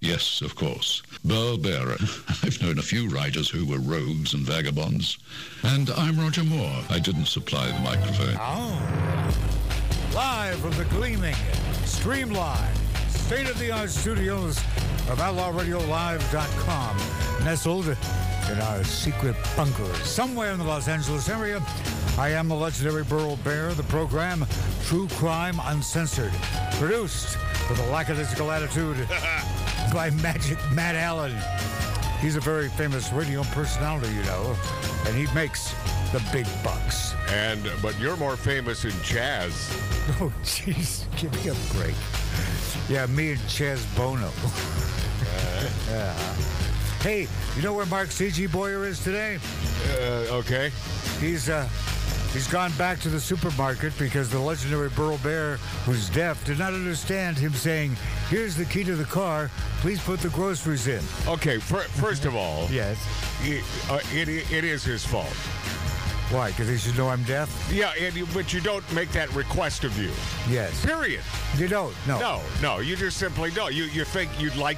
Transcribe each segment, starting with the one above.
Yes, of course. Burl Barer. I've known a few writers who were rogues and vagabonds. And I'm Roger Moore. I didn't supply the microphone. Oh. Live from the gleaming, streamlined, state-of-the-art studios of OutlawRadioLive.com, nestled in our secret bunker somewhere in the Los Angeles area. I am the legendary Burl Barer, the program True Crime Uncensored, produced with a lackadaisical attitude by Magic Matt Allen. He's a very famous radio personality, you know, and he makes the big bucks. And but you're more famous in jazz. Oh, jeez, give me a break. Yeah, me and Chaz Bono. yeah. Hey, you know where Mark C.G. Boyer is today? Uh, okay. He's uh, he's gone back to the supermarket because the legendary Burl Barer, who's deaf, did not understand him saying, "Here's the key to the car. Please put the groceries in." Okay. fir- first of all, Yes. it, uh, it, it is his fault. Why? Because he should know I'm deaf. Yeah, and you, but you don't make that request of you. Yes. Period. You don't. No. No, no, you just simply don't. You you think you'd like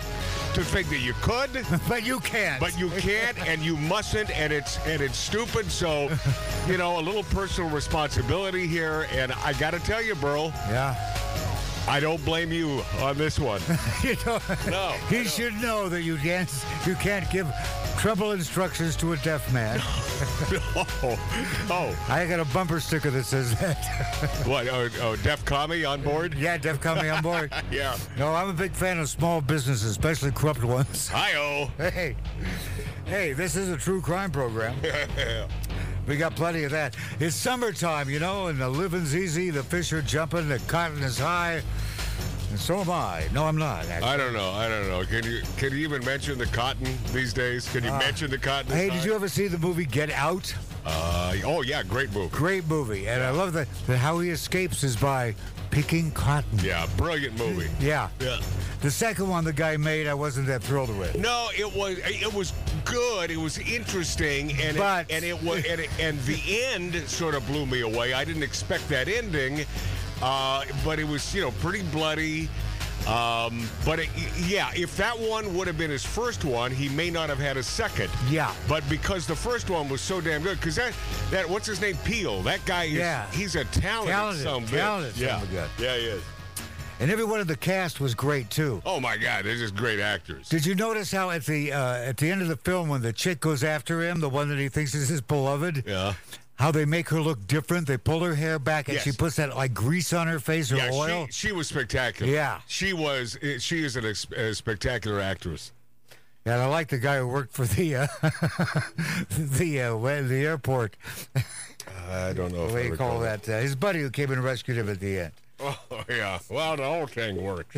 to think that you could, But you can't. but you can't, and you mustn't, and it's and it's stupid. So, you know, a little personal responsibility here, and I got to tell you, Burl, Yeah. I don't blame you on this one. you know. No, He don't. should know that you can't. You can't give trouble instructions to a deaf man. oh, oh, I got a bumper sticker that says that. what? Oh, oh, deaf commie on board? yeah, deaf coming on board. Yeah. No, I'm a big fan of small businesses, especially corrupt ones. Hi-oh. Hey, hey, this is a true crime program. We got plenty of that. It's summertime, you know, and the living's easy, the fish are jumping, the cotton is high, and so am I. No, I'm not. Actually. I don't know. I don't know. Can you can you even mention the cotton these days? Can you mention the cotton? Uh, Hey, did you ever see the movie Get Out? Uh, oh yeah, great movie. Great movie, and I love that, that how he escapes is by picking cotton. Yeah, brilliant movie. Yeah. Yeah. The second one the guy made, I wasn't that thrilled with. No, it was it was good. It was interesting, and But- it, and it was and, it, and the end sort of blew me away. I didn't expect that ending, uh, but it was you know pretty bloody. Um, but it, yeah, if that one would have been his first one, he may not have had a second. Yeah. But because the first one was so damn good, because that that what's his name Peele, that guy is Yeah. he's a talented, Talented, son of a bitch. talented yeah. Yeah, he is. And every one of the cast was great too. Oh my God, they're just great actors. Did you notice how at the uh, at the end of the film when the chick goes after him, the one that he thinks is his beloved, yeah. How they make her look different? They pull her hair back and Yes. she puts that like grease on her face or Yeah, oil. she, she was spectacular. Yeah. she was. She is ex- a spectacular actress. and I like the guy who worked for the uh, the uh, the airport. I don't know. What do you call that? Uh, his buddy who came and rescued him at the end. Oh yeah. Well, the whole thing worked.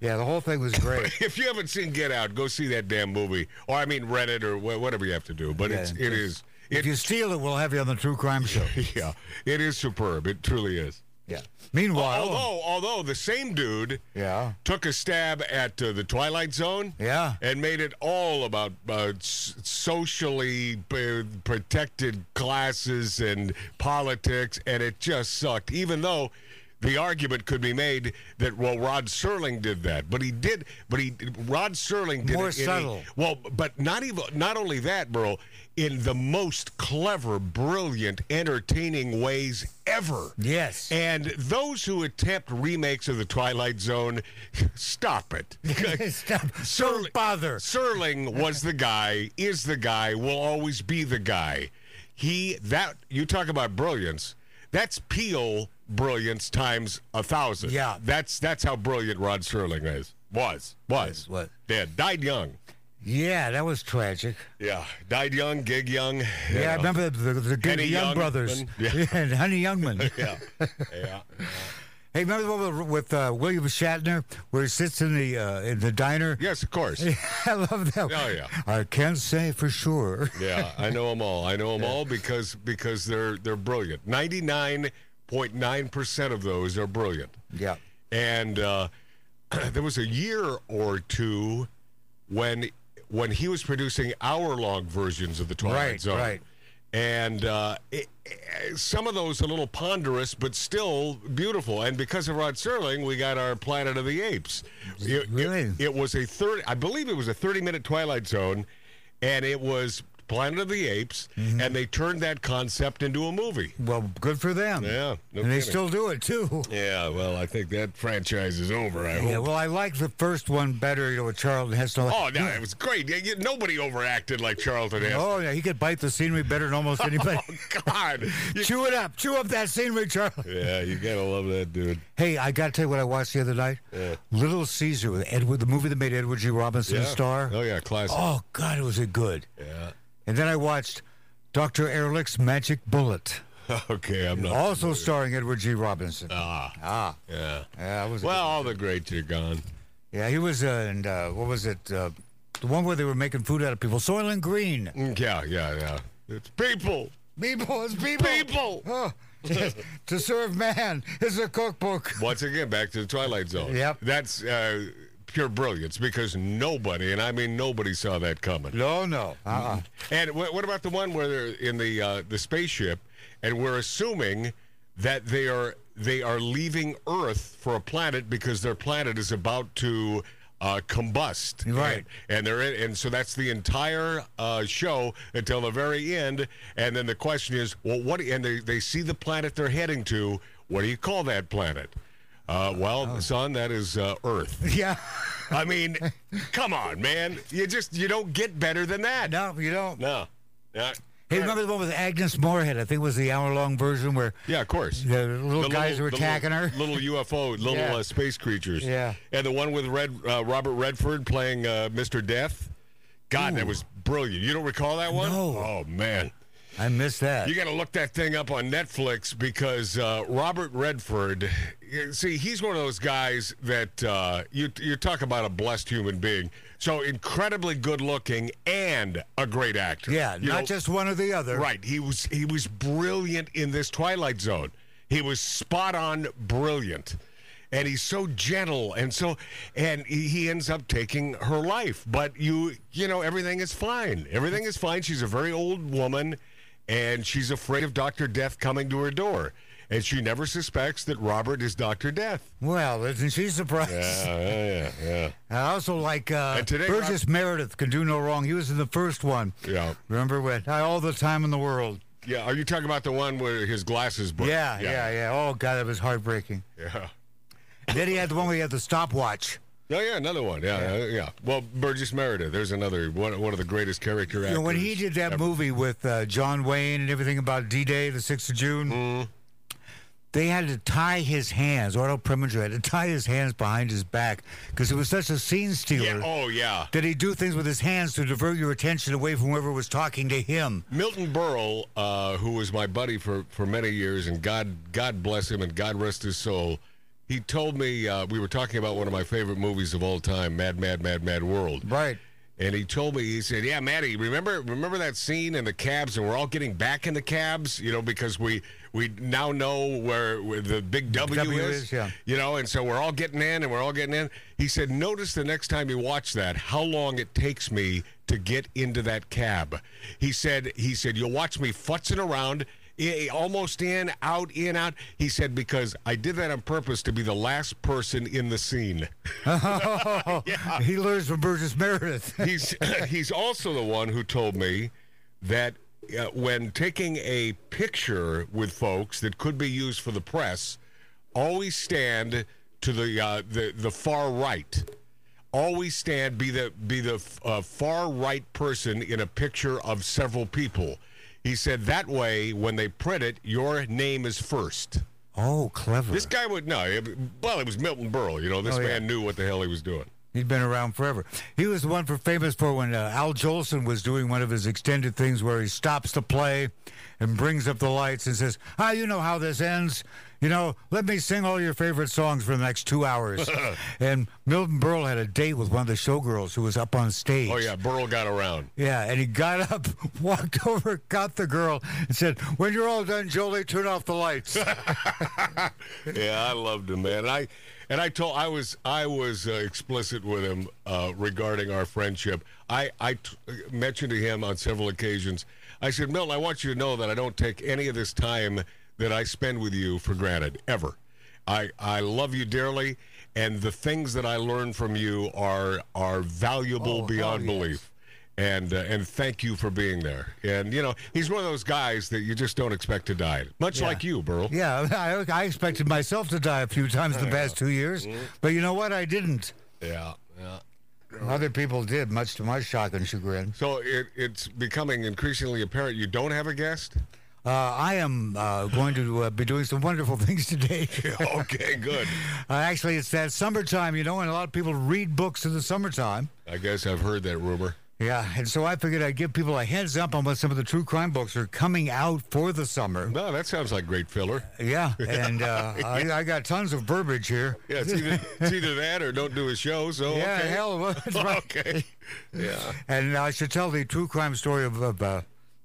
Yeah, the whole thing was great. if you haven't seen Get Out, go see that damn movie, or I mean, rent it, or wha- whatever you have to do. But Yeah, it's it just- is. If you steal it, we'll have you on the True Crime Show. yeah, it is superb. It truly is. Yeah. Meanwhile, Although, although the same dude yeah, took a stab at uh, the Twilight Zone. yeah, and made it all about uh, s- socially uh, protected classes and politics, and it just sucked. Even though the argument could be made that well, Rod Serling did that, but he did, but he Rod Serling did More it in a- subtle. well, but not even not only that, bro, in the most clever, brilliant, entertaining ways ever. yes. And those who attempt remakes of the Twilight Zone, stop it. Stop. Serling- Don't bother. Serling was the guy, is the guy, will always be the guy. He that you talk about brilliance. That's Peele brilliance times a thousand. Yeah. that's that's how brilliant Rod Serling is. Was was What? Dead. Died young. Yeah, that was tragic. Yeah, died young, gig young. you Yeah, I know. remember the, the, the good Henny Young brothers Yeah. and Henny Youngman. Yeah, yeah. hey, remember the one with, with uh, William Shatner where he sits in the uh, in the diner? Yes, of course. I love that. Oh, yeah. I can't say for sure. Yeah, I know them all. I know them all because because they're they're brilliant. Ninety nine point nine percent of those are brilliant. Yeah. And uh, there was a year or two when when he was producing hour long versions of the Twilight Right, Zone. right. and uh, it, it- some of those a little ponderous, but still beautiful. And because of Rod Serling, we got our Planet of the Apes. It, it- Really? it was a thirty, I believe it was a thirty-minute Twilight Zone, and it was Planet of the Apes, Mm-hmm. and they turned that concept into a movie. Well, good for them. Yeah, no and they still do it too. Yeah, well, I think that franchise is over. I hope. Yeah, well, I like the first one better, you know, with Charlton Heston. Oh no, it was great. Nobody overacted like Charlton Heston. Oh, yeah, he could bite the scenery better than almost anybody. Oh God! You- chew it up, chew up that scenery, Charlie. yeah, you gotta love that dude. Hey, I got to tell you what I watched the other night. Yeah. Little Caesar with Edward, the movie that made Edward G. Robinson Yeah. star. Oh yeah, classic. Oh God, it was it good? Yeah. And then I watched Doctor Ehrlich's Magic Bullet, Okay, I'm not. also starring Edward G. Robinson. Ah, ah, yeah. yeah, was Well, all the greats are gone. yeah, he was. Uh, and uh, what was it? Uh, the one where they were making food out of people. Soylent Green. Mm, Yeah, yeah, yeah. It's people. People, it's people. People. Oh, to serve man is a cookbook. Once again, back to the Twilight Zone. Yep. That's uh, pure brilliance because nobody, and I mean nobody, saw that coming. No, no. Uh-uh. And wh- what about the one where they're in the uh, the spaceship, and we're assuming that they are they are leaving Earth for a planet because their planet is about to uh, combust. Right. And, and they're in, and so that's the entire uh, show until the very end. And then the question is, well, what? And they they see the planet they're heading to. What do you call that planet? Uh, well, son, that is uh, Earth. Yeah. I mean, come on, man. You just you don't get better than that. No, you don't. No. Yeah. Hey, remember the one with Agnes Moorehead? I think it was the hour-long version where Yeah, of course. the little The guys were the attacking her. Little UFO, little Yeah. uh, space creatures. Yeah. And the one with Red uh, Robert Redford playing uh, Mr. Death. God, that was brilliant. You don't recall that one? No. Oh man. I missed that. You got to look that thing up on Netflix because uh, Robert Redford, see, he's one of those guys that uh, you you talk about a blessed human being. So incredibly good looking and a great actor. yeah, You not know, just one or the other. Right. He was he was brilliant in this Twilight Zone. He was spot on brilliant. And he's so gentle and so and he, he ends up taking her life. But you you know, everything is fine. Everything is fine. She's a very old woman and she's afraid of Dr. Death coming to her door. And she never suspects that Robert is Dr. Death. Well, isn't she surprised? Yeah, yeah, yeah. I also like uh, And today, Burgess Meredith can do no wrong. He was in the first one. Yeah. Remember when? I all the time in the world. Yeah, are you talking about the one where his glasses broke? Yeah, yeah, yeah, Oh God, that was heartbreaking. Yeah. And then he had the one where he had the stopwatch. Oh yeah, another one. Yeah, yeah. yeah. Well, Burgess Meredith. There's another one. One of the greatest character actors. You know, when he did that ever. movie with uh, John Wayne and everything about D-Day, the sixth of June, Mm-hmm. they had to tie his hands. Otto Preminger had to tie his hands behind his back because it was such a scene stealer. Yeah. Oh yeah. Did he do things with his hands to divert your attention away from whoever was talking to him? Milton Berle, uh, who was my buddy for, for many years, and God God bless him and God rest his soul. He told me uh, we were talking about one of my favorite movies of all time, Mad Mad Mad Mad World. Right. And he told me, he said, "Yeah, Maddie, remember remember that scene in the cabs, and we're all getting back in the cabs, you know, because we we now know where, where the big W, W is, is, yeah. you know, and so we're all getting in, and we're all getting in." He said, "Notice the next time you watch that, how long it takes me to get into that cab." He said, "He said you'll watch me futzing around." Almost in, out, in, out. He said, because I did that on purpose to be the last person in the scene. He learns from Burgess Meredith. he's he's also the one who told me that uh, when taking a picture with folks that could be used for the press, always stand to the uh, the the far right. Always stand be the be the uh, far right person in a picture of several people. He said that way when they print it, your name is first. oh, clever. This guy would no. it- Well, it was Milton Berle. You know, this Oh, yeah. man knew what the hell he was doing. He'd been around forever. He was the one for famous for when uh, Al Jolson was doing one of his extended things where he stops the play and brings up the lights and says, "Ah, you know how this ends. You know, let me sing all your favorite songs for the next two hours." and Milton Berle had a date with one of the showgirls who was up on stage. Oh yeah, Berle got around. Yeah, and he got up, walked over, got the girl, and said, "When you're all done, Jolie, turn off the lights." yeah, I loved him, man. I And I told I was I was uh, explicit with him uh, regarding our friendship. I I t- mentioned to him on several occasions. I said, Milton, I want you to know that I don't take any of this time that I spend with you for granted ever. I I love you dearly, and the things that I learn from you are are valuable Oh, beyond yes. belief. And uh, and thank you for being there. And you know, he's one of those guys that you just don't expect to die. Much Yeah. like you, Burl. Yeah, I, I expected myself to die a few times in the past two years, Mm-hmm. but you know what? I didn't. Yeah, yeah. Other people did, much to my shock and chagrin. So it, it's becoming increasingly apparent you don't have a guest. Uh, I am uh, going to uh, be doing some wonderful things today. okay, good. Uh, actually, it's that summertime, you know, and a lot of people read books in the summertime. I guess I've heard that rumor. Yeah, and so I figured I'd give people a heads up on what some of the true crime books are coming out for the summer. No, that sounds like great filler. Yeah, and uh, I, I got tons of verbiage here. Yeah, it's either, it's either that or don't do a show. So Yeah, okay. hell, that's right. okay. Yeah. And I should tell the true crime story of, of uh,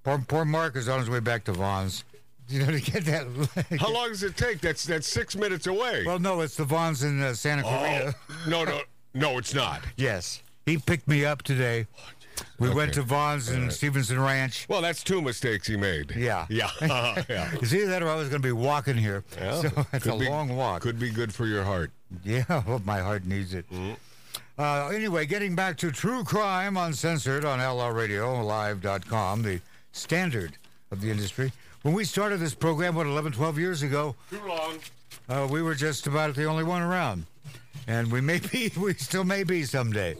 poor, poor Mark is on his way back to Vons. You know, to get that. How long does it take? That's that's six minutes away. well, no, it's the Vons in uh, Santa oh, Clarita. no, no, no, it's not. Yes, he picked me up today. We went to Vons in Stevenson Ranch. Well, that's two mistakes he made. Yeah. Yeah. Uh, yeah. It's either that or I was going to be walking here. Yeah. So it's a Could be- long walk. Could be good for your heart. Yeah, well, my heart needs it. Mm-hmm. Uh, anyway, getting back to true crime uncensored on LRRadioLive.com, the standard of the industry. When we started this program, what, 11, 12 years ago, Too long. uh, we were just about the only one around. And we may be, we still may be someday.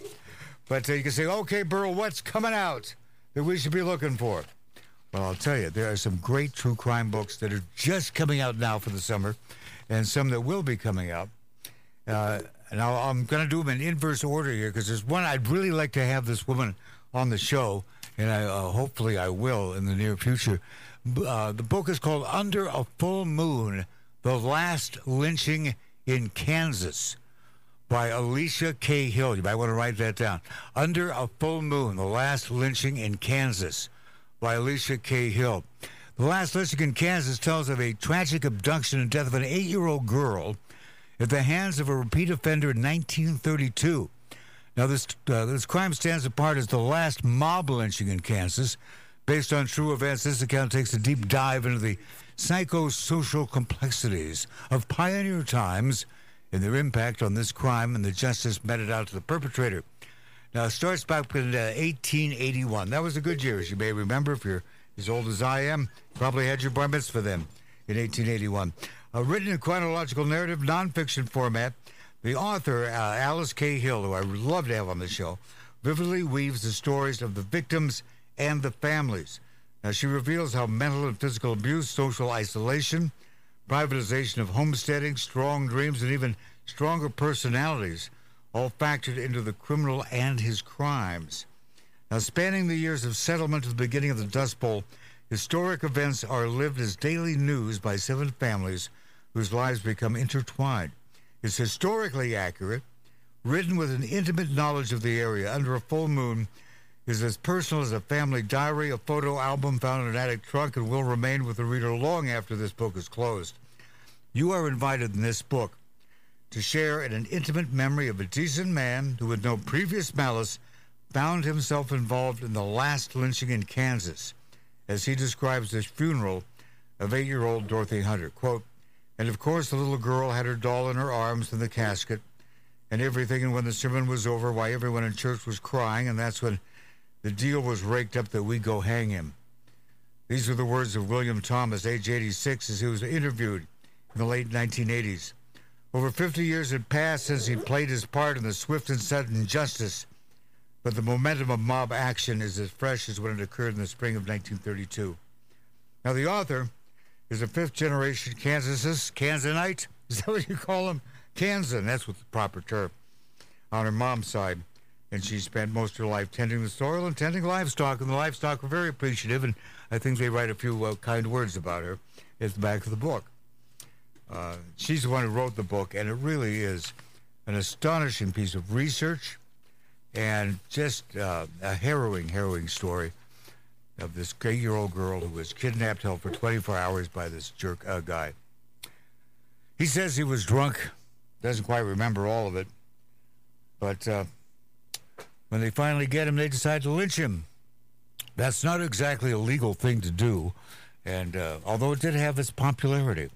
But uh, you can say, okay, Burl, what's coming out that we should be looking for? Well, I'll tell you, there are some great true crime books that are just coming out now for the summer, and some that will be coming out. Uh, and I'll, I'm going to do them in inverse order here because there's one I'd really like to have this woman on the show, and I, uh, hopefully I will in the near future. Uh, the book is called Under a Full Moon The Last Lynching in Kansas by Alicia K. Hill. You might want to write that down. Under a Full Moon The Last Lynching in Kansas by Alicia K. Hill. The Last Lynching in Kansas tells of a tragic abduction and death of an eight year old girl at the hands of a repeat offender in 1932. Now, this, uh, this crime stands apart as the last mob lynching in Kansas. Based on true events, this account takes a deep dive into the psychosocial complexities of pioneer times and their impact on this crime and the justice meted out to the perpetrator. Now, it starts back in uh, 1881. That was a good year, as you may remember. If you're as old as I am, probably had your bar mitzvah then in 1881. A written in chronological narrative, nonfiction format, the author, uh, Alice K. Hill, who I would love to have on the show, vividly weaves the stories of the victims and the families. Now, she reveals how mental and physical abuse, social isolation, privatization of homesteading, strong dreams, and even stronger personalities all factored into the criminal and his crimes. Now, spanning the years of settlement to the beginning of the Dust Bowl, historic events are lived as daily news by seven families whose lives become intertwined. It's historically accurate, written with an intimate knowledge of the area under a full moon, is as personal as a family diary, a photo album found in an attic trunk, and will remain with the reader long after this book is closed. You are invited in this book to share in an intimate memory of a decent man who, with no previous malice, found himself involved in the last lynching in Kansas, as he describes this funeral of eight year old Dorothy Hunter. Quote, and of course, the little girl had her doll in her arms in the casket and everything. And when the sermon was over, why everyone in church was crying, and that's when the deal was raked up that we go hang him. These are the words of William Thomas, age 86, as he was interviewed in the late 1980s. Over 50 years had passed since he played his part in the swift and sudden justice, but the momentum of mob action is as fresh as when it occurred in the spring of 1932. Now, the author is a fifth generation Kansas Kansanite. Is that what you call him? Kansan, that's what the proper term on her mom's side. And she spent most of her life tending the soil and tending livestock, and the livestock were very appreciative, and I think they write a few uh, kind words about her at the back of the book. Uh, she's the one who wrote the book, and it really is an astonishing piece of research and just uh, a harrowing, harrowing story of this eight-year-old girl who was kidnapped, held for 24 hours by this jerk uh, guy. He says he was drunk. doesn't quite remember all of it. But uh, when they finally get him, they decide to lynch him. That's not exactly a legal thing to do, and uh, although it did have its popularity,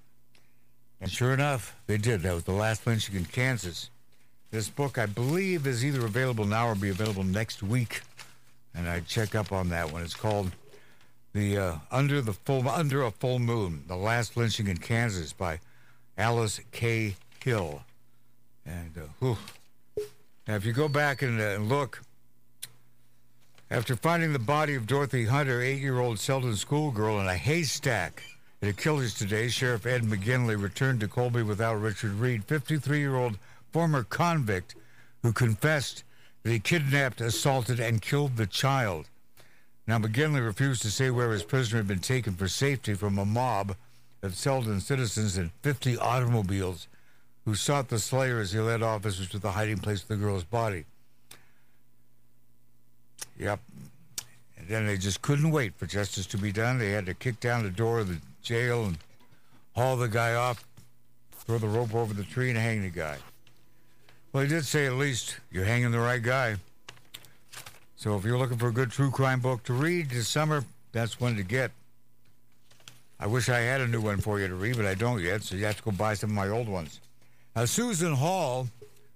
and sure enough, they did. That was the last lynching in Kansas. This book, I believe, is either available now or be available next week, and I check up on that one. It's called "The uh, Under the Full Under a Full Moon: The Last Lynching in Kansas" by Alice K. Hill. And uh, whew. now, if you go back and, uh, and look, after finding the body of Dorothy Hunter, eight-year-old Selden schoolgirl, in a haystack at a killer's today, Sheriff Ed McGinley returned to Colby without Richard Reed, 53-year-old former convict who confessed that he kidnapped, assaulted, and killed the child. Now, McGinley refused to say where his prisoner had been taken for safety from a mob of Selden citizens and 50 automobiles who sought the slayer as he led officers to the hiding place of the girl's body. Yep. And then they just couldn't wait for justice to be done. They had to kick down the door of the jail and haul the guy off, throw the rope over the tree, and hang the guy. Well, he did say at least you're hanging the right guy. So if you're looking for a good true crime book to read this summer, that's one to get. I wish I had a new one for you to read, but I don't yet, so you have to go buy some of my old ones. Now, Susan Hall,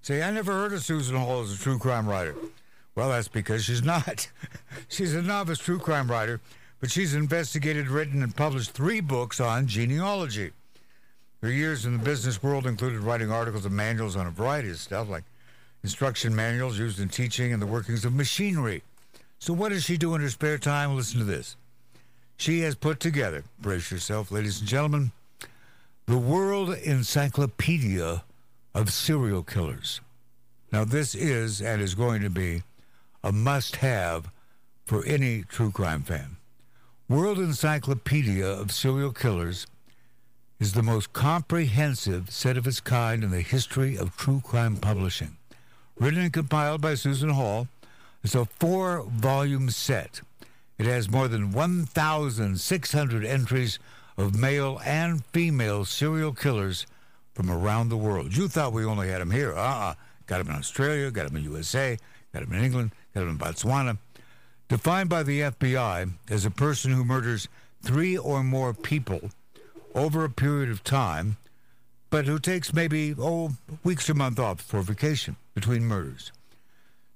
say, I never heard of Susan Hall as a true crime writer. Well, that's because she's not. she's a novice true crime writer, but she's investigated, written, and published three books on genealogy. Her years in the business world included writing articles and manuals on a variety of stuff, like instruction manuals used in teaching and the workings of machinery. So, what does she do in her spare time? Listen to this. She has put together, brace yourself, ladies and gentlemen, the World Encyclopedia of Serial Killers. Now, this is and is going to be a must have for any true crime fan. World Encyclopedia of Serial Killers is the most comprehensive set of its kind in the history of true crime publishing. Written and compiled by Susan Hall, it's a four volume set. It has more than 1,600 entries of male and female serial killers from around the world. You thought we only had them here. Uh uh-uh. uh Got them in Australia, got them in USA, got them in England, got them in Botswana. Defined by the FBI as a person who murders three or more people over a period of time, but who takes maybe, oh, weeks or month off for vacation between murders.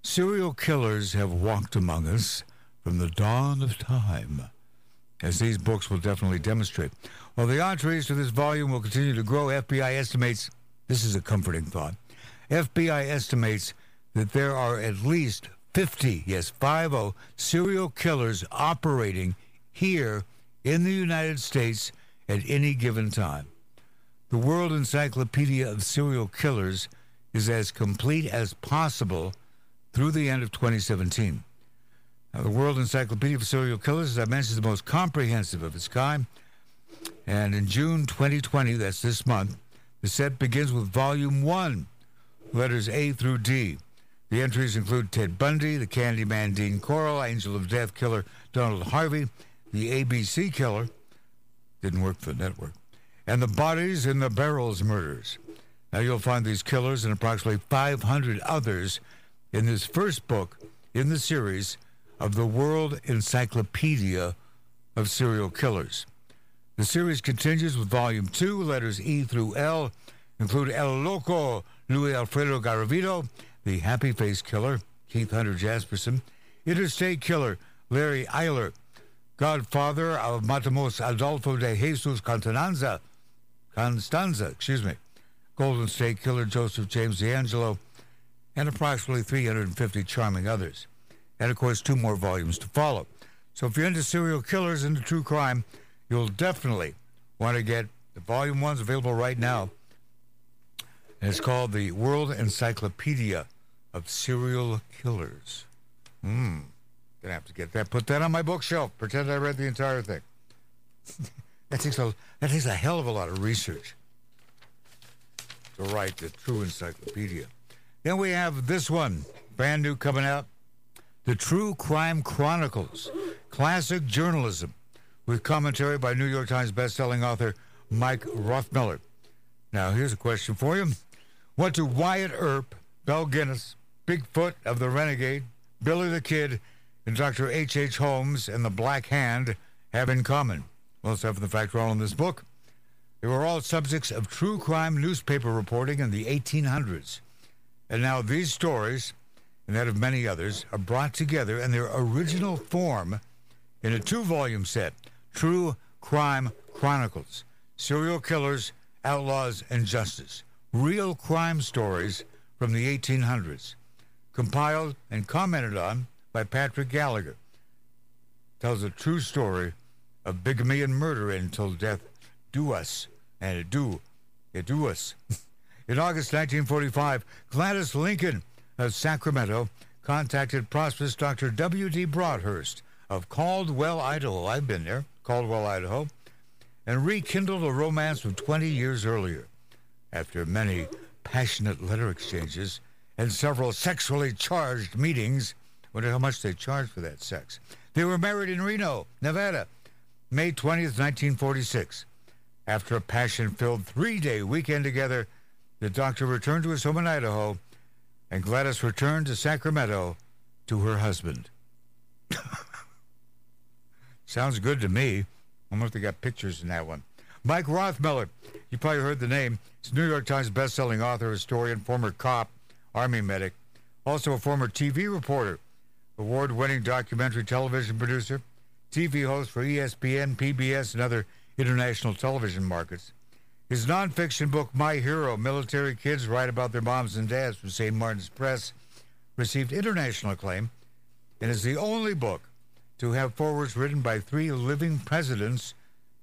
Serial killers have walked among us from the dawn of time, as these books will definitely demonstrate. While the entrees to this volume will continue to grow, FBI estimates this is a comforting thought. FBI estimates that there are at least 50, yes, 50 serial killers operating here in the United States at any given time. The World Encyclopedia of Serial Killers is as complete as possible through the end of 2017. Now, the World Encyclopedia of Serial Killers, as I mentioned, is the most comprehensive of its kind. And in June 2020, that's this month, the set begins with Volume 1, letters A through D. The entries include Ted Bundy, the Candyman Dean Corll, Angel of Death killer Donald Harvey, the ABC killer, didn't work for the network, and the Bodies in the Barrels murders. Now you'll find these killers and approximately 500 others in this first book in the series of the World Encyclopedia of Serial Killers. The series continues with Volume 2, letters E through L, include El Loco, Louis Alfredo Garavito, The Happy Face Killer, Keith Hunter Jesperson, Interstate Killer, Larry Eyler, Godfather of Matamos, Adolfo de Jesus Constanza, Constanza, excuse me, Golden State Killer, Joseph James DeAngelo, and approximately 350 charming others and of course, two more volumes to follow. So if you're into serial killers, into true crime, you'll definitely want to get the volume one's available right now. And it's called the World Encyclopedia of Serial Killers. Hmm. Gonna have to get that. Put that on my bookshelf. Pretend I read the entire thing. that takes a that takes a hell of a lot of research to write the true encyclopedia. Then we have this one, brand new coming out. The True Crime Chronicles, classic journalism, with commentary by New York Times bestselling author Mike Rothmiller. Now, here's a question for you. What do Wyatt Earp, Belle Gunness, Bigfoot of the Renegade, Billy the Kid, and Dr. H.H. H. Holmes and the Black Hand have in common. Well, except for the fact we're all in this book. They were all subjects of true crime newspaper reporting in the 1800s. And now these stories, and that of many others, are brought together in their original form in a two volume set True Crime Chronicles Serial Killers, Outlaws, and Justice. Real crime stories from the 1800s, compiled and commented on by Patrick Gallagher. Tells a true story of bigamy and murder until death do us, and it do, it do us. In August 1945, Gladys Lincoln of Sacramento contacted prosperous Dr. W.D. Broadhurst of Caldwell, Idaho. I've been there, Caldwell, Idaho, and rekindled a romance from 20 years earlier. After many passionate letter exchanges and several sexually charged meetings, wonder how much they charged for that sex. They were married in Reno, Nevada, May 20th, 1946. After a passion filled three day weekend together, the doctor returned to his home in Idaho, and Gladys returned to Sacramento to her husband. Sounds good to me. I wonder if they got pictures in that one. Mike Rothmiller, you probably heard the name. He's New York Times bestselling author, historian, former cop, Army medic, also a former TV reporter, award winning documentary television producer, TV host for ESPN, PBS, and other international television markets. His nonfiction book, My Hero Military Kids Write About Their Moms and Dads from St. Martin's Press, received international acclaim and is the only book to have forwards written by three living presidents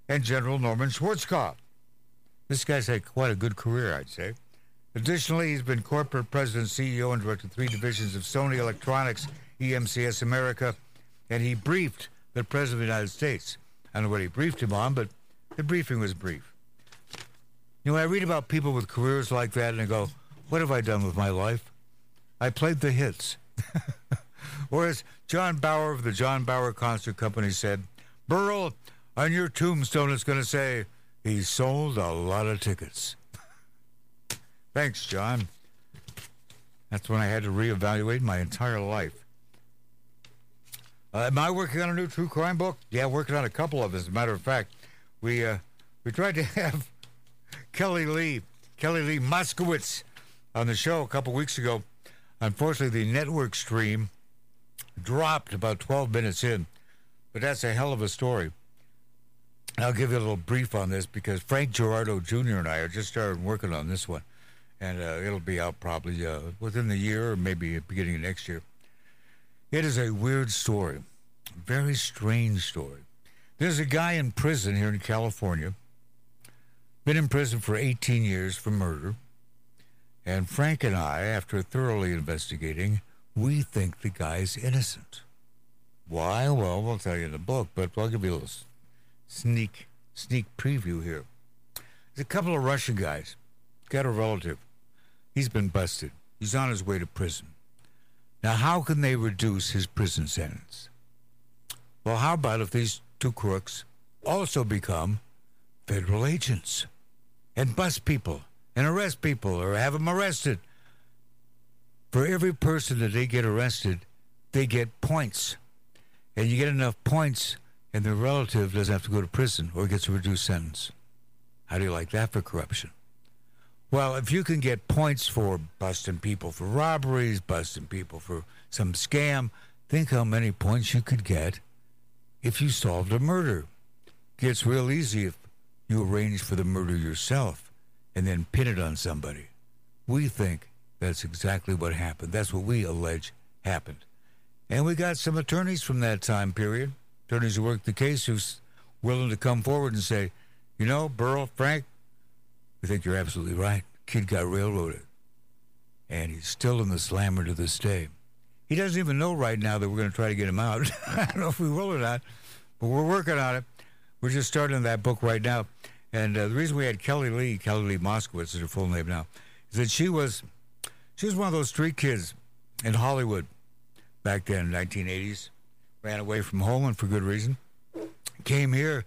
and General Norman Schwarzkopf. This guy's had quite a good career, I'd say. Additionally, he's been corporate president, CEO, and directed three divisions of Sony Electronics, EMCS America, and he briefed the President of the United States. I don't know what he briefed him on, but the briefing was brief. You know, I read about people with careers like that and I go, what have I done with my life? I played the hits. or as John Bauer of the John Bauer Concert Company said, Burl, on your tombstone it's going to say, he sold a lot of tickets. Thanks, John. That's when I had to reevaluate my entire life. Uh, am I working on a new true crime book? Yeah, working on a couple of. As a matter of fact, we uh, we tried to have Kelly Lee, Kelly Lee Moskowitz, on the show a couple weeks ago. Unfortunately, the network stream dropped about 12 minutes in, but that's a hell of a story. I'll give you a little brief on this because Frank Girardot Jr. and I are just started working on this one, and uh, it'll be out probably uh, within the year or maybe beginning of next year. It is a weird story, very strange story. There's a guy in prison here in California, been in prison for 18 years for murder. And Frank and I, after thoroughly investigating, we think the guy's innocent. Why? Well, we'll tell you in the book, but I'll give you a little sneak sneak preview here. There's a couple of Russian guys, got a relative. He's been busted. He's on his way to prison. Now, how can they reduce his prison sentence? Well, how about if these two crooks also become federal agents and bust people and arrest people or have them arrested? For every person that they get arrested, they get points. And you get enough points, and their relative doesn't have to go to prison or gets a reduced sentence. How do you like that for corruption? Well, if you can get points for busting people for robberies, busting people for some scam, think how many points you could get if you solved a murder. Gets real easy if you arrange for the murder yourself and then pin it on somebody. We think that's exactly what happened. That's what we allege happened. And we got some attorneys from that time period, attorneys who worked the case who's willing to come forward and say, you know, Burl, Frank, I think you're absolutely right. Kid got railroaded. And he's still in the slammer to this day. He doesn't even know right now that we're going to try to get him out. I don't know if we will or not, but we're working on it. We're just starting that book right now. And uh, the reason we had Kelly Lee, Kelly Lee Moskowitz is her full name now, is that she was she was one of those street kids in Hollywood back then, 1980s. Ran away from home and for good reason. Came here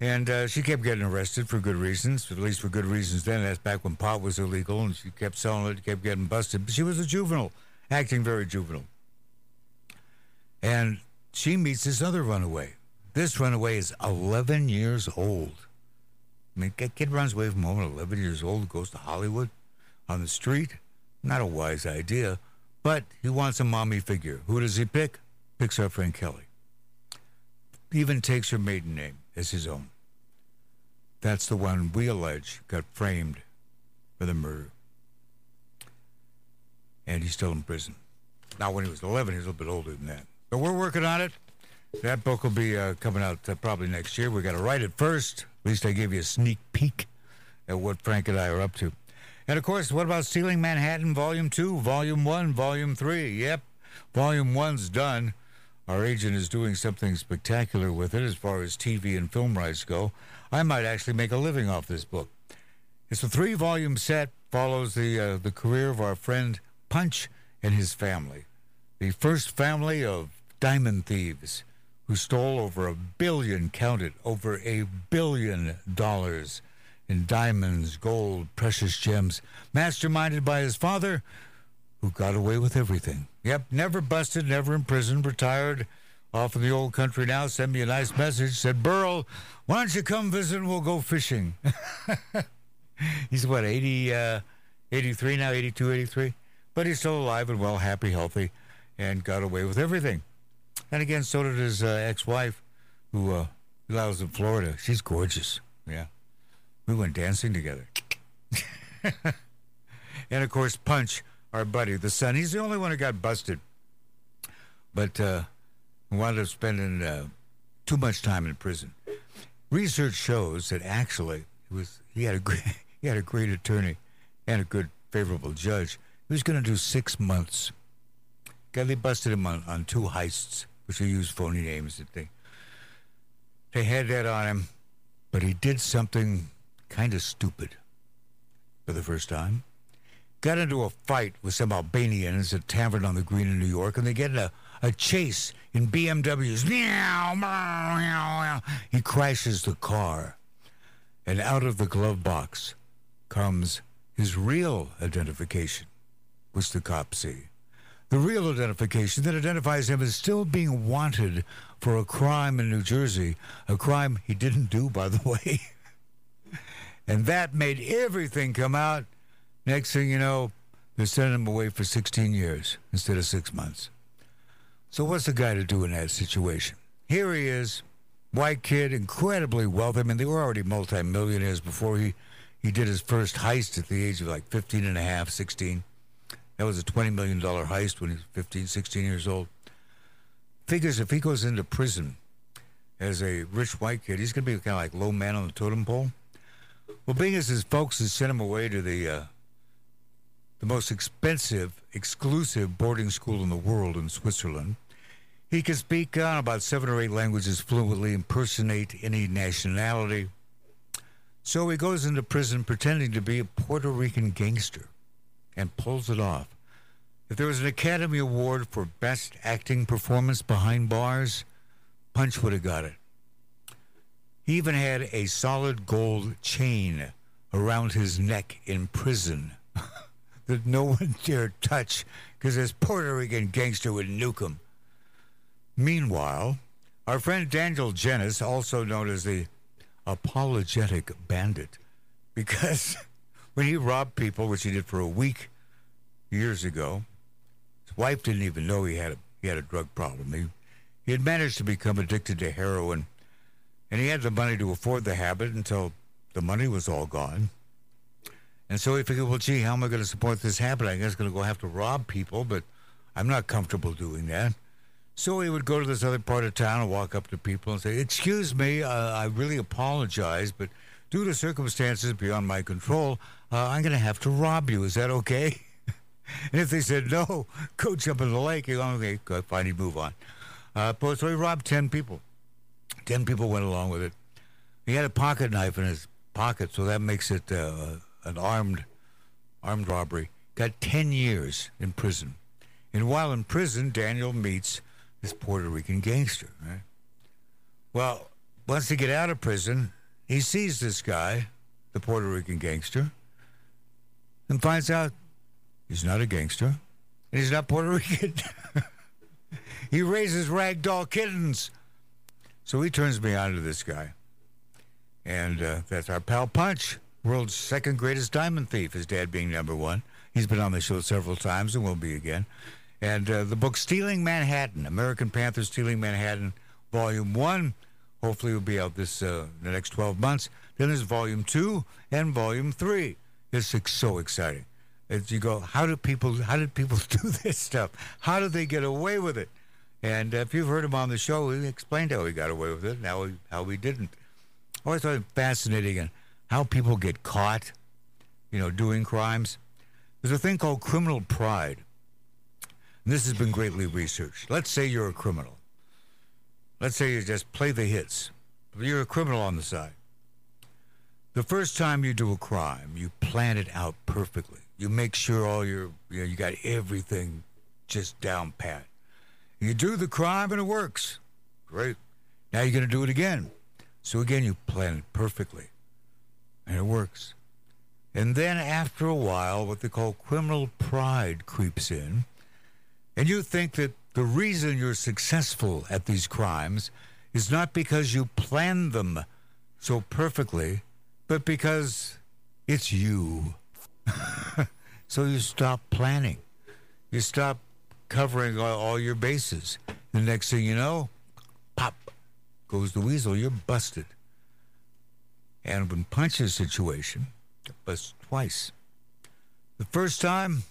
And uh, she kept getting arrested for good reasons, at least for good reasons then. That's back when pot was illegal, and she kept selling it, kept getting busted. But she was a juvenile, acting very juvenile. And she meets this other runaway. This runaway is 11 years old. I mean, kid runs away from home at 11 years old, goes to Hollywood on the street. Not a wise idea, but he wants a mommy figure. Who does he pick? Picks our friend Kelly. Even takes her maiden name as his own. That's the one we allege got framed for the murder. And he's still in prison. Now, when he was 11, he was a little bit older than that. But we're working on it. That book will be uh, coming out uh, probably next year. We got to write it first. At least I gave you a sneak peek at what Frank and I are up to. And of course, what about Stealing Manhattan Volume 2, Volume 1, Volume 3? Yep, Volume 1's done. Our agent is doing something spectacular with it as far as TV and film rights go. I might actually make a living off this book. It's a three volume set, follows the, uh, the career of our friend Punch and his family. The first family of diamond thieves who stole over a billion, counted, over a billion dollars in diamonds, gold, precious gems, masterminded by his father, who got away with everything. Yep, never busted, never imprisoned, retired off in the old country now. Sent me a nice message. Said, Burl, why don't you come visit and we'll go fishing? he's what, 80, uh, 83 now, 82, 83? But he's still alive and well, happy, healthy, and got away with everything. And again, so did his uh, ex wife, who uh, lives in Florida. She's gorgeous. Yeah. We went dancing together. and of course, Punch, our buddy, the son, he's the only one who got busted. But uh, wound up spending uh, too much time in prison. Research shows that actually he was he had a great, he had a great attorney and a good favorable judge. He was going to do six months. Guy, they busted him on, on two heists, which they used phony names. That they they had that on him, but he did something kind of stupid for the first time. Got into a fight with some Albanians at a tavern on the green in New York, and they get in a, a chase in BMWs. He crashes the car, and out of the glove box comes his real identification, which the cops see. The real identification that identifies him as still being wanted for a crime in New Jersey, a crime he didn't do, by the way. And that made everything come out. Next thing you know, they're sending him away for 16 years instead of six months. So, what's the guy to do in that situation? Here he is, white kid, incredibly wealthy. I mean, they were already multimillionaires before he, he did his first heist at the age of like 15 and a half, 16. That was a $20 million heist when he was 15, 16 years old. Figures if he goes into prison as a rich white kid, he's going to be kind of like low man on the totem pole. Well, being as his folks had sent him away to the uh, the most expensive, exclusive boarding school in the world in Switzerland, he can speak uh, about seven or eight languages fluently, impersonate any nationality. So he goes into prison pretending to be a Puerto Rican gangster and pulls it off. If there was an Academy Award for Best Acting Performance Behind Bars, Punch would have got it. He even had a solid gold chain around his neck in prison that no one dared touch because this Puerto Rican gangster would nuke him. Meanwhile, our friend Daniel Genis, also known as the apologetic bandit, because when he robbed people, which he did for a week years ago, his wife didn't even know he had a, he had a drug problem. He, he had managed to become addicted to heroin and he had the money to afford the habit until the money was all gone. And so he figured, well, gee, how am I going to support this habit? I guess I'm going to go have to rob people, but I'm not comfortable doing that. So he would go to this other part of town and walk up to people and say, Excuse me, uh, I really apologize, but due to circumstances beyond my control, uh, I'm going to have to rob you. Is that okay? and if they said no, go jump in the lake. You go, okay, fine, you move on. Uh, so he robbed 10 people. Ten people went along with it. He had a pocket knife in his pocket, so that makes it uh, an armed armed robbery. Got ten years in prison. And while in prison, Daniel meets this Puerto Rican gangster. Right? Well, once he get out of prison. He sees this guy, the Puerto Rican gangster, and finds out he's not a gangster and he's not Puerto Rican. he raises ragdoll kittens. So he turns me on to this guy. And uh, that's our pal Punch, world's second greatest diamond thief, his dad being number one. He's been on the show several times and will be again. And uh, the book Stealing Manhattan, American Panther Stealing Manhattan, Volume 1, hopefully will be out this uh, the next 12 months. Then there's Volume 2 and Volume 3. It's so exciting. As you go, how do people, how did people do this stuff? How did they get away with it? And if you've heard him on the show, he explained how he got away with it, now how he didn't. I always thought it fascinating and how people get caught, you know, doing crimes. There's a thing called criminal pride. And this has been greatly researched. Let's say you're a criminal. Let's say you just play the hits. You're a criminal on the side. The first time you do a crime, you plan it out perfectly. You make sure all your, you know, you got everything just down pat. You do the crime and it works. Great. Now you're going to do it again. So again, you plan it perfectly. And it works. And then after a while, what they call criminal pride creeps in. And you think that the reason you're successful at these crimes is not because you planned them so perfectly, but because it's you. so you stop planning. You stop covering all, your bases. The next thing you know, pop goes the weasel. You're busted. And when Punch's situation, bust twice. The first time,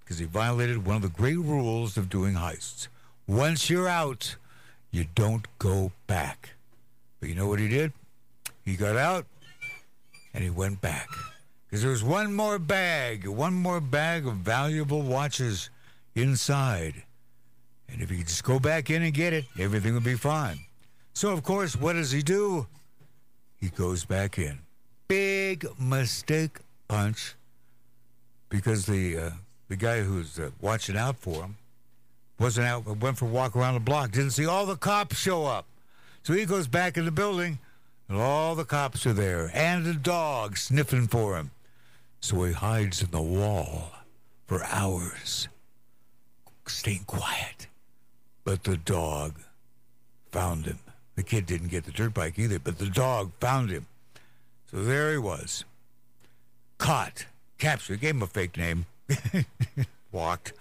because he violated one of the great rules of doing heists. Once you're out, you don't go back. But you know what he did? He got out and he went back. Because there was one more bag, one more bag of valuable watches inside. And if he could just go back in and get it, everything would be fine. So, of course, what does he do? He goes back in. Big mistake punch because the uh, the guy who's uh, watching out for him wasn't out, went for a walk around the block, didn't see all the cops show up. So he goes back in the building, and all the cops are there, and the dog sniffing for him. So he hides in the wall for hours, staying quiet. But the dog found him. The kid didn't get the dirt bike either, but the dog found him. So there he was, caught, captured, gave him a fake name, walked.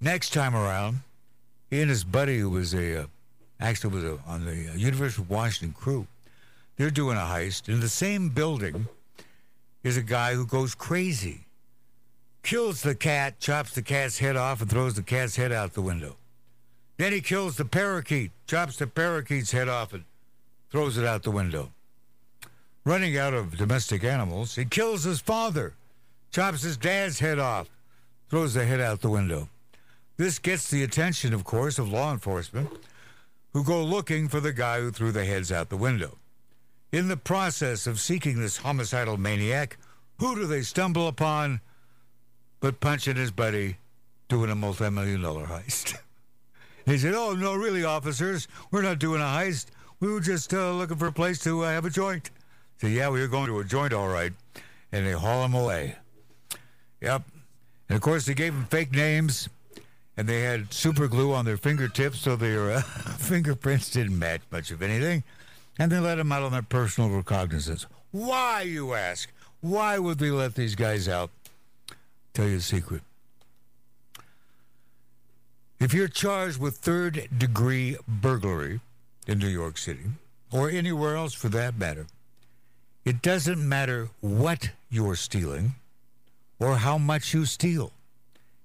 Next time around, he and his buddy, who was a uh, actually was a, on the uh, University of Washington crew, they're doing a heist in the same building. Is a guy who goes crazy, kills the cat, chops the cat's head off, and throws the cat's head out the window. Then he kills the parakeet, chops the parakeet's head off, and throws it out the window. Running out of domestic animals, he kills his father, chops his dad's head off, throws the head out the window. This gets the attention, of course, of law enforcement, who go looking for the guy who threw the heads out the window. In the process of seeking this homicidal maniac, who do they stumble upon but Punch and his buddy doing a multi million dollar heist? he said, Oh, no, really, officers, we're not doing a heist. We were just uh, looking for a place to uh, have a joint. So, yeah, we were going to a joint, all right. And they haul him away. Yep. And of course, they gave him fake names, and they had super glue on their fingertips, so their uh, fingerprints didn't match much of anything. And they let him out on their personal recognizance. Why, you ask? Why would they let these guys out? Tell you a secret. If you're charged with third degree burglary in New York City, or anywhere else for that matter, it doesn't matter what you're stealing or how much you steal.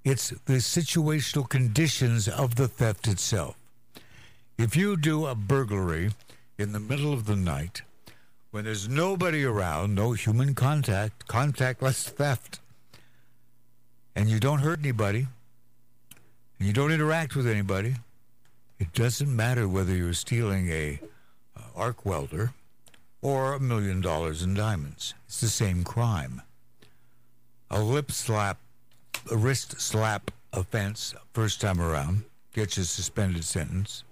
It's the situational conditions of the theft itself. If you do a burglary in the middle of the night, when there's nobody around, no human contact, contactless theft, and you don't hurt anybody, and you don't interact with anybody, it doesn't matter whether you're stealing a uh, arc welder or a million dollars in diamonds. It's the same crime a lip slap, a wrist slap offense first time around gets you a suspended sentence.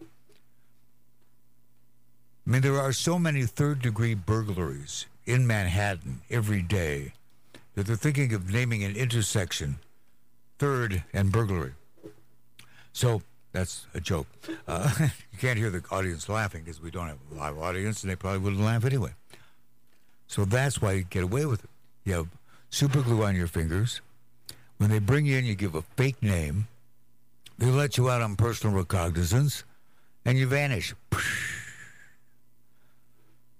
I mean, there are so many third degree burglaries in Manhattan every day that they're thinking of naming an intersection third and burglary. So that's a joke. Uh, you can't hear the audience laughing because we don't have a live audience and they probably wouldn't laugh anyway. So that's why you get away with it. You have super glue on your fingers. When they bring you in, you give a fake name. They let you out on personal recognizance and you vanish.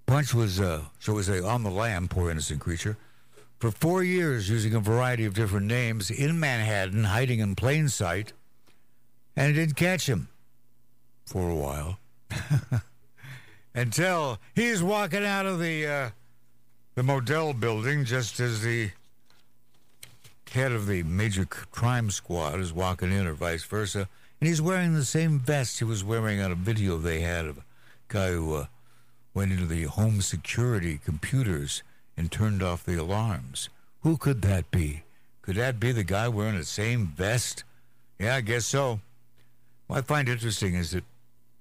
Punch was, uh, shall we say, on the lam, poor innocent creature, for four years using a variety of different names in Manhattan, hiding in plain sight, and it didn't catch him for a while. Until he's walking out of the uh, the Modell building just as the head of the major crime squad is walking in, or vice versa, and he's wearing the same vest he was wearing on a video they had of a guy who uh, went into the home security computers and turned off the alarms. Who could that be? Could that be the guy wearing the same vest? Yeah, I guess so. What I find interesting is that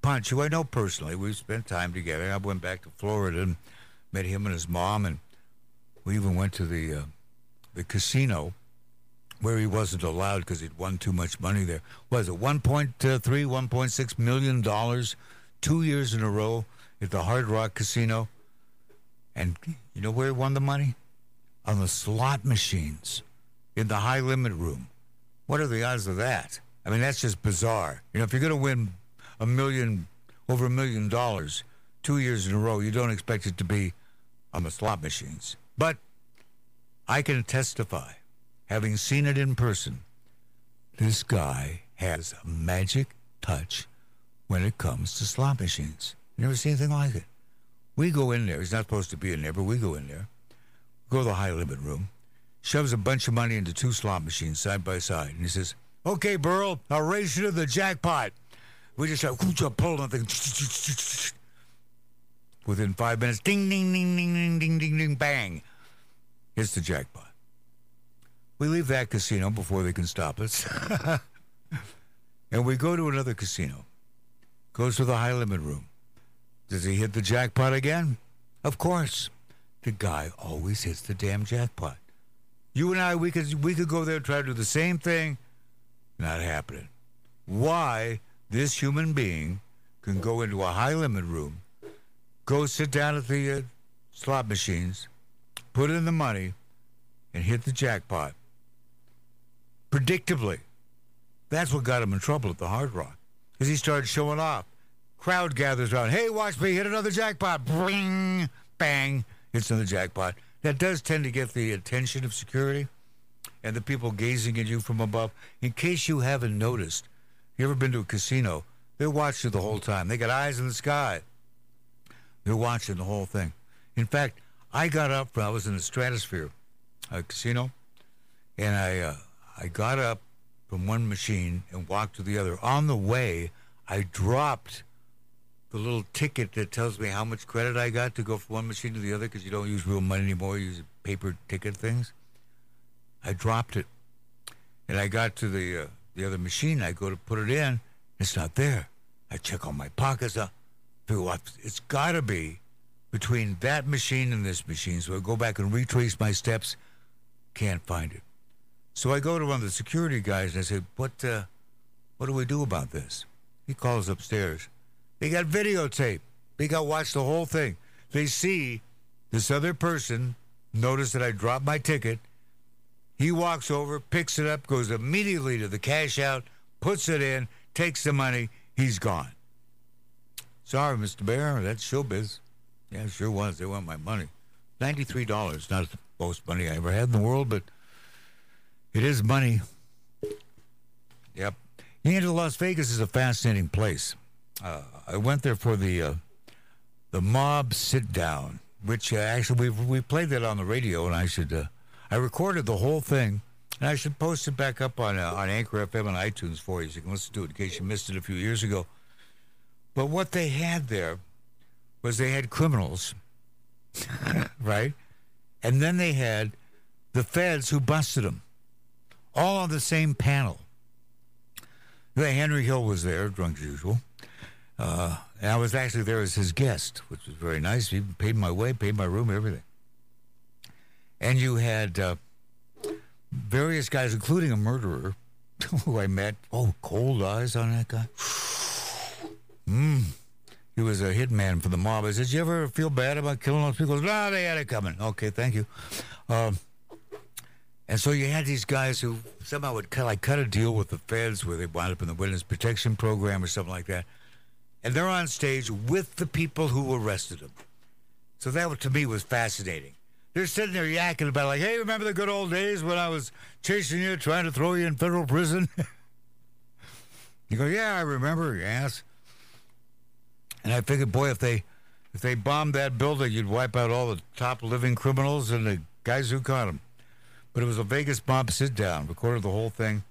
Punch, who I know personally, we've spent time together. I went back to Florida and met him and his mom, and we even went to the uh, the casino where he wasn't allowed because he'd won too much money there. Was it 1.3, 1.6 million dollars, two years in a row at the Hard Rock Casino? And you know where he won the money? On the slot machines in the high limit room. What are the odds of that? I mean, that's just bizarre. You know, if you're going to win a million, over a million dollars two years in a row, you don't expect it to be um, on the slot machines. But I can testify, having seen it in person, this guy has a magic touch when it comes to slot machines. Never seen anything like it. We go in there. He's not supposed to be in there, but we go in there. Go to the high limit room. Shoves a bunch of money into two slot machines side by side. And he says, Okay, Burl, I'll race you to the jackpot. We just have pull nothing. Within five minutes, ding, ding, ding, ding, ding, ding, ding, ding, bang. It's the jackpot. We leave that casino before they can stop us. and we go to another casino. Goes to the high limit room. Does he hit the jackpot again? Of course. The guy always hits the damn jackpot. You and I, we could we could go there and try to do the same thing. Not happening. Why this human being can go into a high limit room, go sit down at the uh, slot machines, put in the money, and hit the jackpot. Predictably, that's what got him in trouble at the Hard Rock, because he started showing off. Crowd gathers around. Hey, watch me hit another jackpot. Bring, bang, hits another jackpot. That does tend to get the attention of security and the people gazing at you from above. In case you haven't noticed, you ever been to a casino? They watch you the whole time. They got eyes in the sky. They're watching the whole thing. In fact, I got up. From I was in the Stratosphere a casino, and I uh, I got up from one machine and walked to the other. On the way, I dropped the little ticket that tells me how much credit I got to go from one machine to the other because you don't use real money anymore. You use paper ticket things. I dropped it, and I got to the uh, the other machine. I go to put it in. It's not there. I check all my pockets. I figure it's got to be between that machine and this machine. So I go back and retrace my steps. Can't find it. So I go to one of the security guys and I say, "What? Uh, what do we do about this?" He calls upstairs. They got videotape. They got watch the whole thing. They see this other person notice that I dropped my ticket. He walks over, picks it up, goes immediately to the cash out, puts it in, takes the money. He's gone. Sorry, Mr. Barer, that's showbiz. Yeah, sure was. They want my money. $93. Not the most money I ever had in the world, but it is money. Yep. And Las Vegas is a fascinating place. Uh, I went there for the uh, the mob sit down, which uh, actually we we played that on the radio, and I should uh, I recorded the whole thing, and I should post it back up on uh, on Anchor FM and iTunes for you, so you can listen to it in case you missed it a few years ago. But what they had there was they had criminals, right, and then they had the feds who busted them, all on the same panel. The Henry Hill was there, drunk as usual. Uh, and I was actually there as his guest, which was very nice. He paid my way, paid my room, everything. And you had uh, various guys, including a murderer who I met. Oh, cold eyes on that guy. Hmm. He was a hitman for the mob. I said, "Did you ever feel bad about killing those people?" No, they had it coming. Okay, thank you. Um, and so you had these guys who somehow would cut, like cut a deal with the feds, where they wound up in the witness protection program or something like that, and they're on stage with the people who arrested them. So that to me was fascinating. They're sitting there yakking about like, "Hey, remember the good old days when I was chasing you, trying to throw you in federal prison?" you go, "Yeah, I remember, you yes." And I figured, boy, if they if they bombed that building, you'd wipe out all the top living criminals and the guys who caught them. But it was a Vegas mob sit down, recorded the whole thing,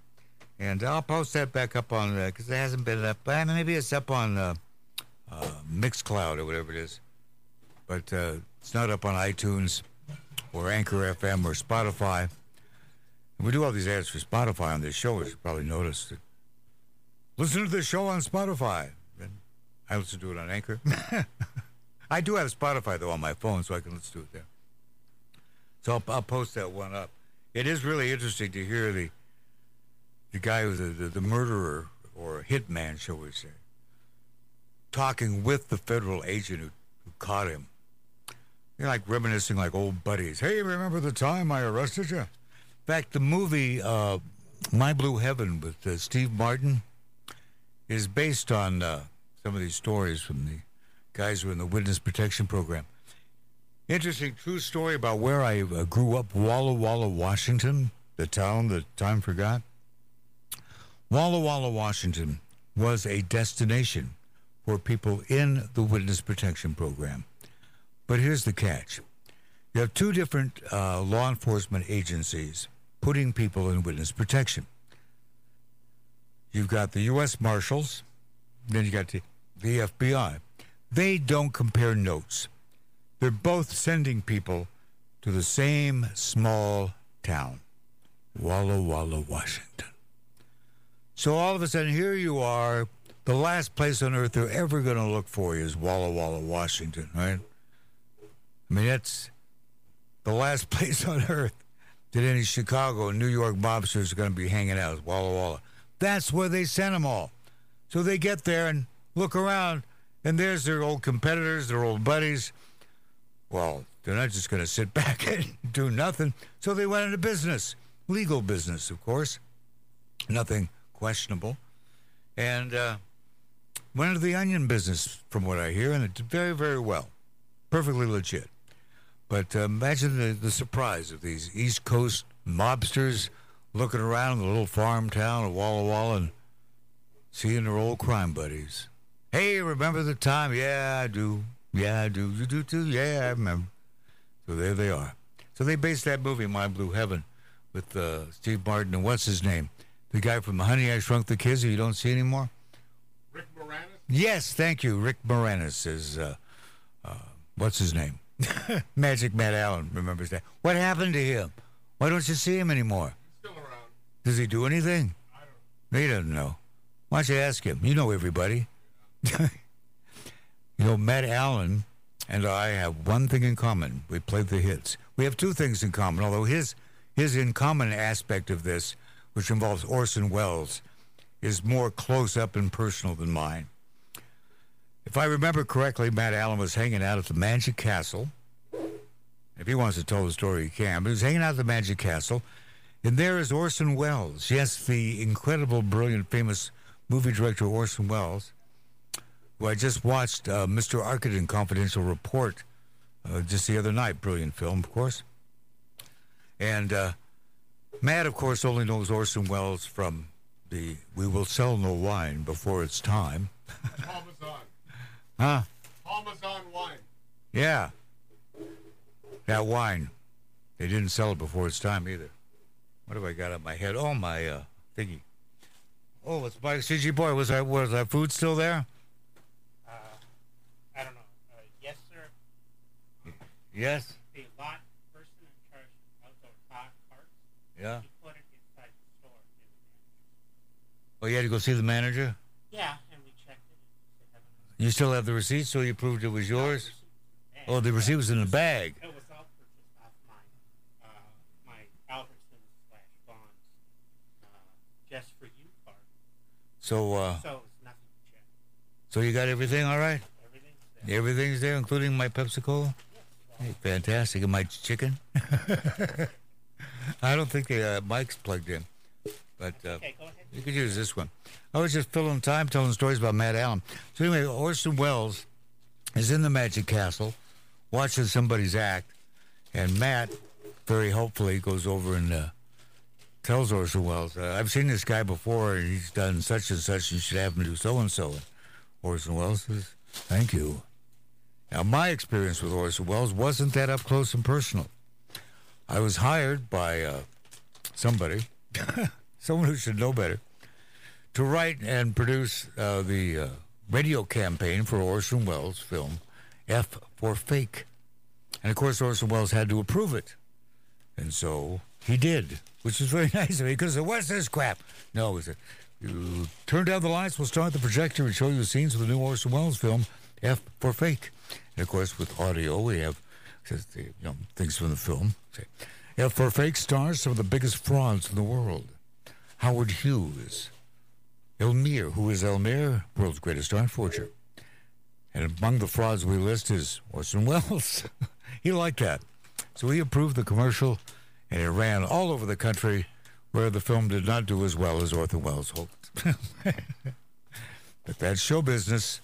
and I'll post that back up on because uh, it hasn't been up. I mean, maybe it's up on uh, uh, Mixcloud or whatever it is, but uh, it's not up on iTunes or Anchor FM or Spotify. And we do all these ads for Spotify on this show, as you probably noticed. Listen to the show on Spotify. I listen to it on Anchor. I do have Spotify though on my phone, so I can listen to it there. So I'll, I'll post that one up. It is really interesting to hear the the guy who's the, the, the murderer or hitman, shall we say, talking with the federal agent who, who caught him. You're like reminiscing like old buddies. Hey, remember the time I arrested you? In fact, the movie uh, My Blue Heaven with uh, Steve Martin is based on uh, some of these stories from the guys who are in the witness protection program. Interesting true story about where I uh, grew up, Walla Walla, Washington, the town that time forgot. Walla Walla, Washington was a destination for people in the witness protection program. But here's the catch you have two different uh, law enforcement agencies putting people in witness protection. You've got the U.S. Marshals, then you got the the FBI, they don't compare notes. They're both sending people to the same small town, Walla Walla, Washington. So all of a sudden, here you are. The last place on earth they're ever going to look for you is Walla Walla, Washington, right? I mean, that's the last place on earth that any Chicago and New York mobsters are going to be hanging out Walla Walla. That's where they send them all. So they get there and look around, and there's their old competitors, their old buddies. Well, they're not just going to sit back and do nothing. So they went into business, legal business, of course, nothing questionable, and uh, went into the onion business, from what I hear, and it did very, very well, perfectly legit. But uh, imagine the, the surprise of these East Coast mobsters looking around the little farm town of Walla Walla and seeing their old crime buddies. Hey, remember the time? Yeah, I do. Yeah, I do. You do too? Yeah, I remember. So there they are. So they based that movie, My Blue Heaven, with uh, Steve Martin and what's his name? The guy from Honey, I Shrunk the Kids who you don't see anymore? Rick Moranis? Yes, thank you. Rick Moranis is, uh, uh, what's his name? Magic Matt Allen remembers that. What happened to him? Why don't you see him anymore? He's still around. Does he do anything? I don't know. He doesn't know. Why don't you ask him? You know everybody. you know, Matt Allen and I have one thing in common. We played the hits. We have two things in common, although his his in common aspect of this, which involves Orson Welles, is more close up and personal than mine. If I remember correctly, Matt Allen was hanging out at the Magic Castle. If he wants to tell the story, he can. But he was hanging out at the Magic Castle, and there is Orson Welles. Yes, the incredible, brilliant, famous movie director Orson Welles who I just watched uh, Mr. Arkadin Confidential Report uh, just the other night. Brilliant film, of course. And uh, Matt, of course, only knows Orson Welles from the We Will Sell No Wine Before It's Time. Parmesan. Huh? Paul Masson wine. Yeah. That wine. They didn't sell it before its time either. What have I got on my head? Oh, my uh, thingy. Oh, it's my CG boy. Was that was that food still there? Uh, I don't know. Uh, yes, sir. Yes. The lot person in charge of those hot carts, Yeah. he put it inside the store. It was Oh, you had to go see the manager. Yeah, and we checked it. They haven't You still have the receipt, so you proved it was yours? Oh, the receipt was in the bag. It was all purchased off my, uh, my Albertsons slash Vons, uh, just for you card. So, uh, So nothing to check. so you got everything all right? Everything's there. Everything's there, including my Pepsi Cola. Hey, fantastic, and my chicken. I don't think the uh, mic's plugged in, but uh, Okay. You could use this one. I was just filling time telling stories about Matt Allen. So anyway, Orson Welles is in the Magic Castle, watching somebody's act, and Matt, very hopefully, goes over and uh, tells Orson Welles, uh, "I've seen this guy before, and he's done such and such. You should have him do so and so." Orson Welles says, "Thank you." Now, my experience with Orson Welles wasn't that up close and personal. I was hired by uh, somebody, someone who should know better, to write and produce uh, the uh, radio campaign for Orson Welles' film F for Fake. And of course, Orson Welles had to approve it. And so he did, which was very nice of me because what's this crap? No, it said, you turn down the lights, we'll start the projector and show you the scenes of the new Orson Welles film F for Fake. And of course, with audio, we have you know, things from the film. F for Fake stars some of the biggest frauds in the world. Howard Hughes, Elmyr, who is Elmyr, world's greatest art forger. And among the frauds we list is Orson Welles. he liked that. So he approved the commercial, and it ran all over the country where the film did not do as well as Orson Welles hoped. but that's show business,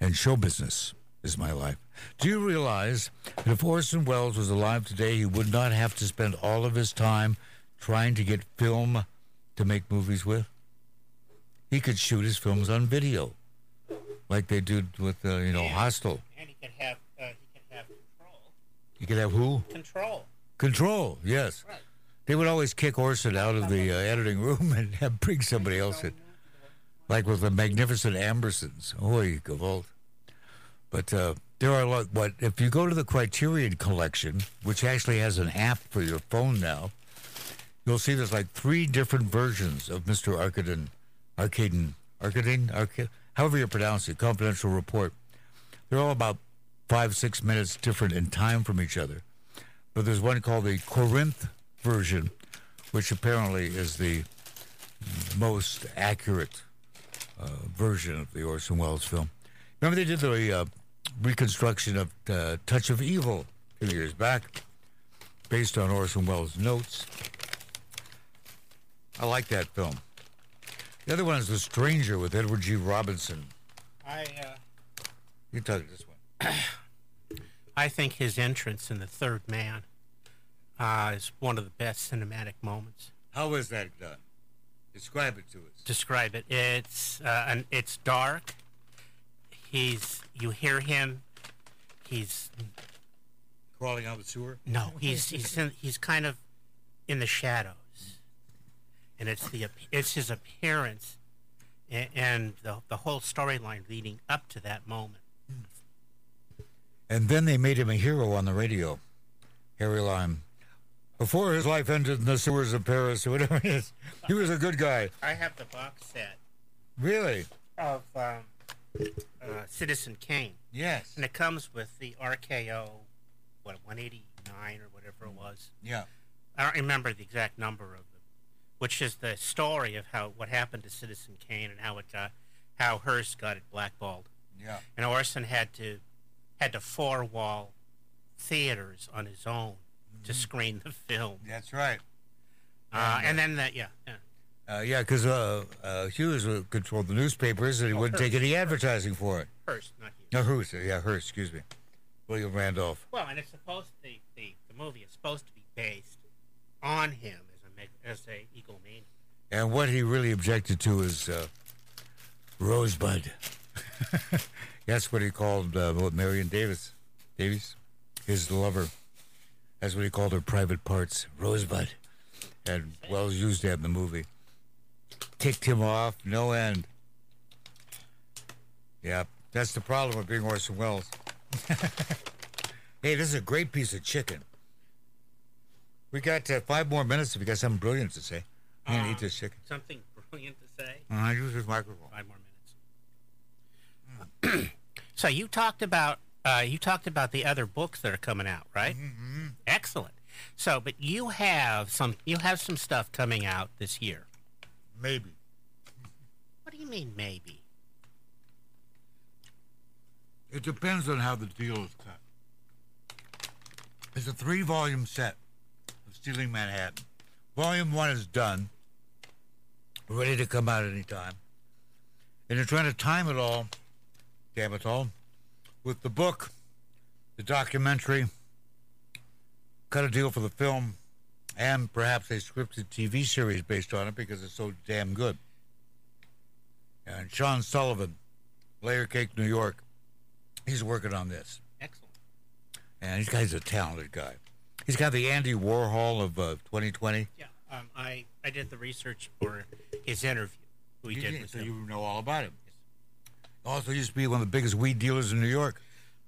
and show business is my life. Do you realize that if Orson Welles was alive today, he would not have to spend all of his time trying to get film to make movies with? He could shoot his films on video, like they do with, uh, you know, Yeah. Hostel. And he could have, uh, he could have control. You could have who? Control. Control, yes. Right. They would always kick Orson out of the uh, editing room and have bring somebody else in, like with the magnificent Ambersons. Oy, Gavolt. But uh, there are a lot. But if you go to the Criterion Collection, which actually has an app for your phone now? You'll see there's like three different versions of Mr. Arkadin, Arkadin, Arcade, however you pronounce it. Confidential report. They're all about five, six minutes different in time from each other. But there's one called the Corinth version, which apparently is the most accurate uh, version of the Orson Welles film. Remember they did the uh, reconstruction of uh, Touch of Evil a few years back, based on Orson Welles' notes. I like that film. The other one is The Stranger with Edward G. Robinson. I, uh, You talk this one. I think his entrance in The Third Man uh, is one of the best cinematic moments. How is that done? Describe it to us. Describe it. It's uh, an, it's dark. He's you hear him. He's Crawling out of the sewer? no. He's he's in, he's kind of in the shadows, and it's the it's his appearance, and, and the the whole storyline leading up to that moment. And then they made him a hero on the radio. Harry Lime. Before his life ended in the sewers of Paris or whatever it is, he was a good guy. I have the box set Really? of um, uh, Citizen Kane. Yes. And it comes with the RKO, what, 189 or whatever it was. Yeah. I don't remember the exact number of which is the story of how what happened to Citizen Kane and how it got, how Hearst got it blackballed. Yeah. And Orson had to had to four wall theaters on his own to screen the film. That's right. Uh, and then that, yeah, yeah. Uh, yeah, because uh, uh, Hughes would control the newspapers and he wouldn't take any advertising for it. Hearst, not Hughes. No, Hearst. Yeah, Hearst, excuse me. William Randolph. Well, and it's supposed the, the the movie is supposed to be based on him as a egomaniac. And what he really objected to is uh, Rosebud. That's what he called uh, Marion Davis, Davies, his lover. That's what he called her private parts, Rosebud. And Welles used that in the movie. Ticked him off, no end. Yeah, that's the problem with being Orson Welles. hey, this is a great piece of chicken. We got uh, five more minutes if you got something brilliant to say. I'm gonna Uh, eat this chicken. Something brilliant to say. Uh, use this microphone. Five more minutes. So you talked about uh, you talked about the other books that are coming out, right? Mm-hmm. Excellent. So, but you have some you have some stuff coming out this year. Maybe. What do you mean maybe? It depends on how the deal is cut. It's a three volume set of Stealing Manhattan. Volume one is done, ready to come out anytime. And they're trying to time it all, damn it all, with the book, the documentary, cut a deal for the film, and perhaps a scripted TV series based on it because it's so damn good. And Sean Sullivan, Layer Cake, New York, he's working on this. Excellent. And this guy's a talented guy. He's got the Andy Warhol of uh, 2020. Yeah. Um, I I did the research for his interview. We did did, so him. you know all about him. Also used to be one of the biggest weed dealers in New York.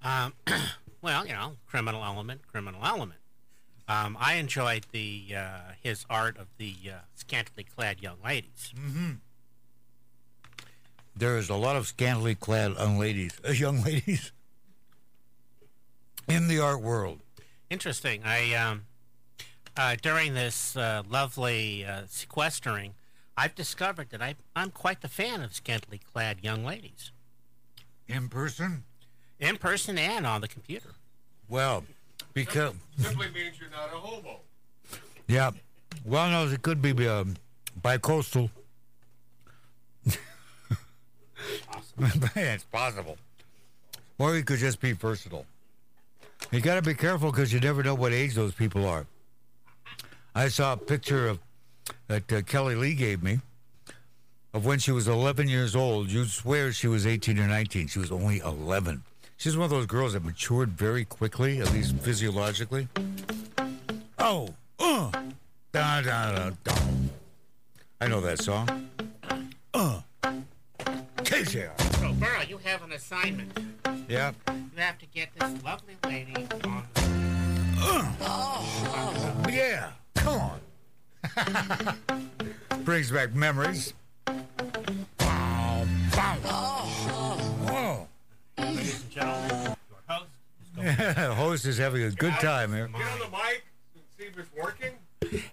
Um, well, you know, criminal element, criminal element. Um, I enjoyed the uh, his art of the uh, scantily clad young ladies. There is a lot of scantily clad young ladies, uh, young ladies in the art world. Interesting. I um, uh, during this uh, lovely uh, sequestering, I've discovered that I I'm quite the fan of scantily clad young ladies, In person? in person and on the computer. Well, because, Simply means you're not a hobo. yeah. Well, no, it could be um, bi-coastal. it's possible. Or it could just be versatile. You got to be careful because you never know what age those people are. I saw a picture of that uh, Kelly Lee gave me of when she was 11 years old. You'd swear she was 18 or 19. She was only 11. She's one of those girls that matured very quickly, at least physiologically. Oh, uh, da da da da. I know that song. Uh, KCR. So, Burrow, you have an assignment. Yeah. You have to get this lovely lady on. Oh, yeah, come on. Brings back memories. Oh, bow, bow. Oh. Whoa. Ladies and gentlemen, your host is going. Host is having a good time here. Get on the mic and see if it's working.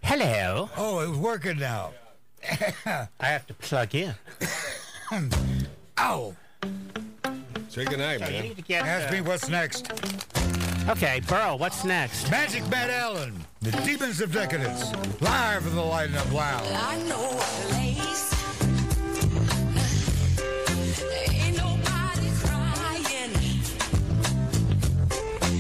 Hello. Oh, it was working now. I have to plug in. Ow. Say goodnight, man. Ask me uh, what's next. Okay, Burl, what's next? Magic Matt Allen, The Demons of Decadence, live in the Lighting Up loud. I know a place.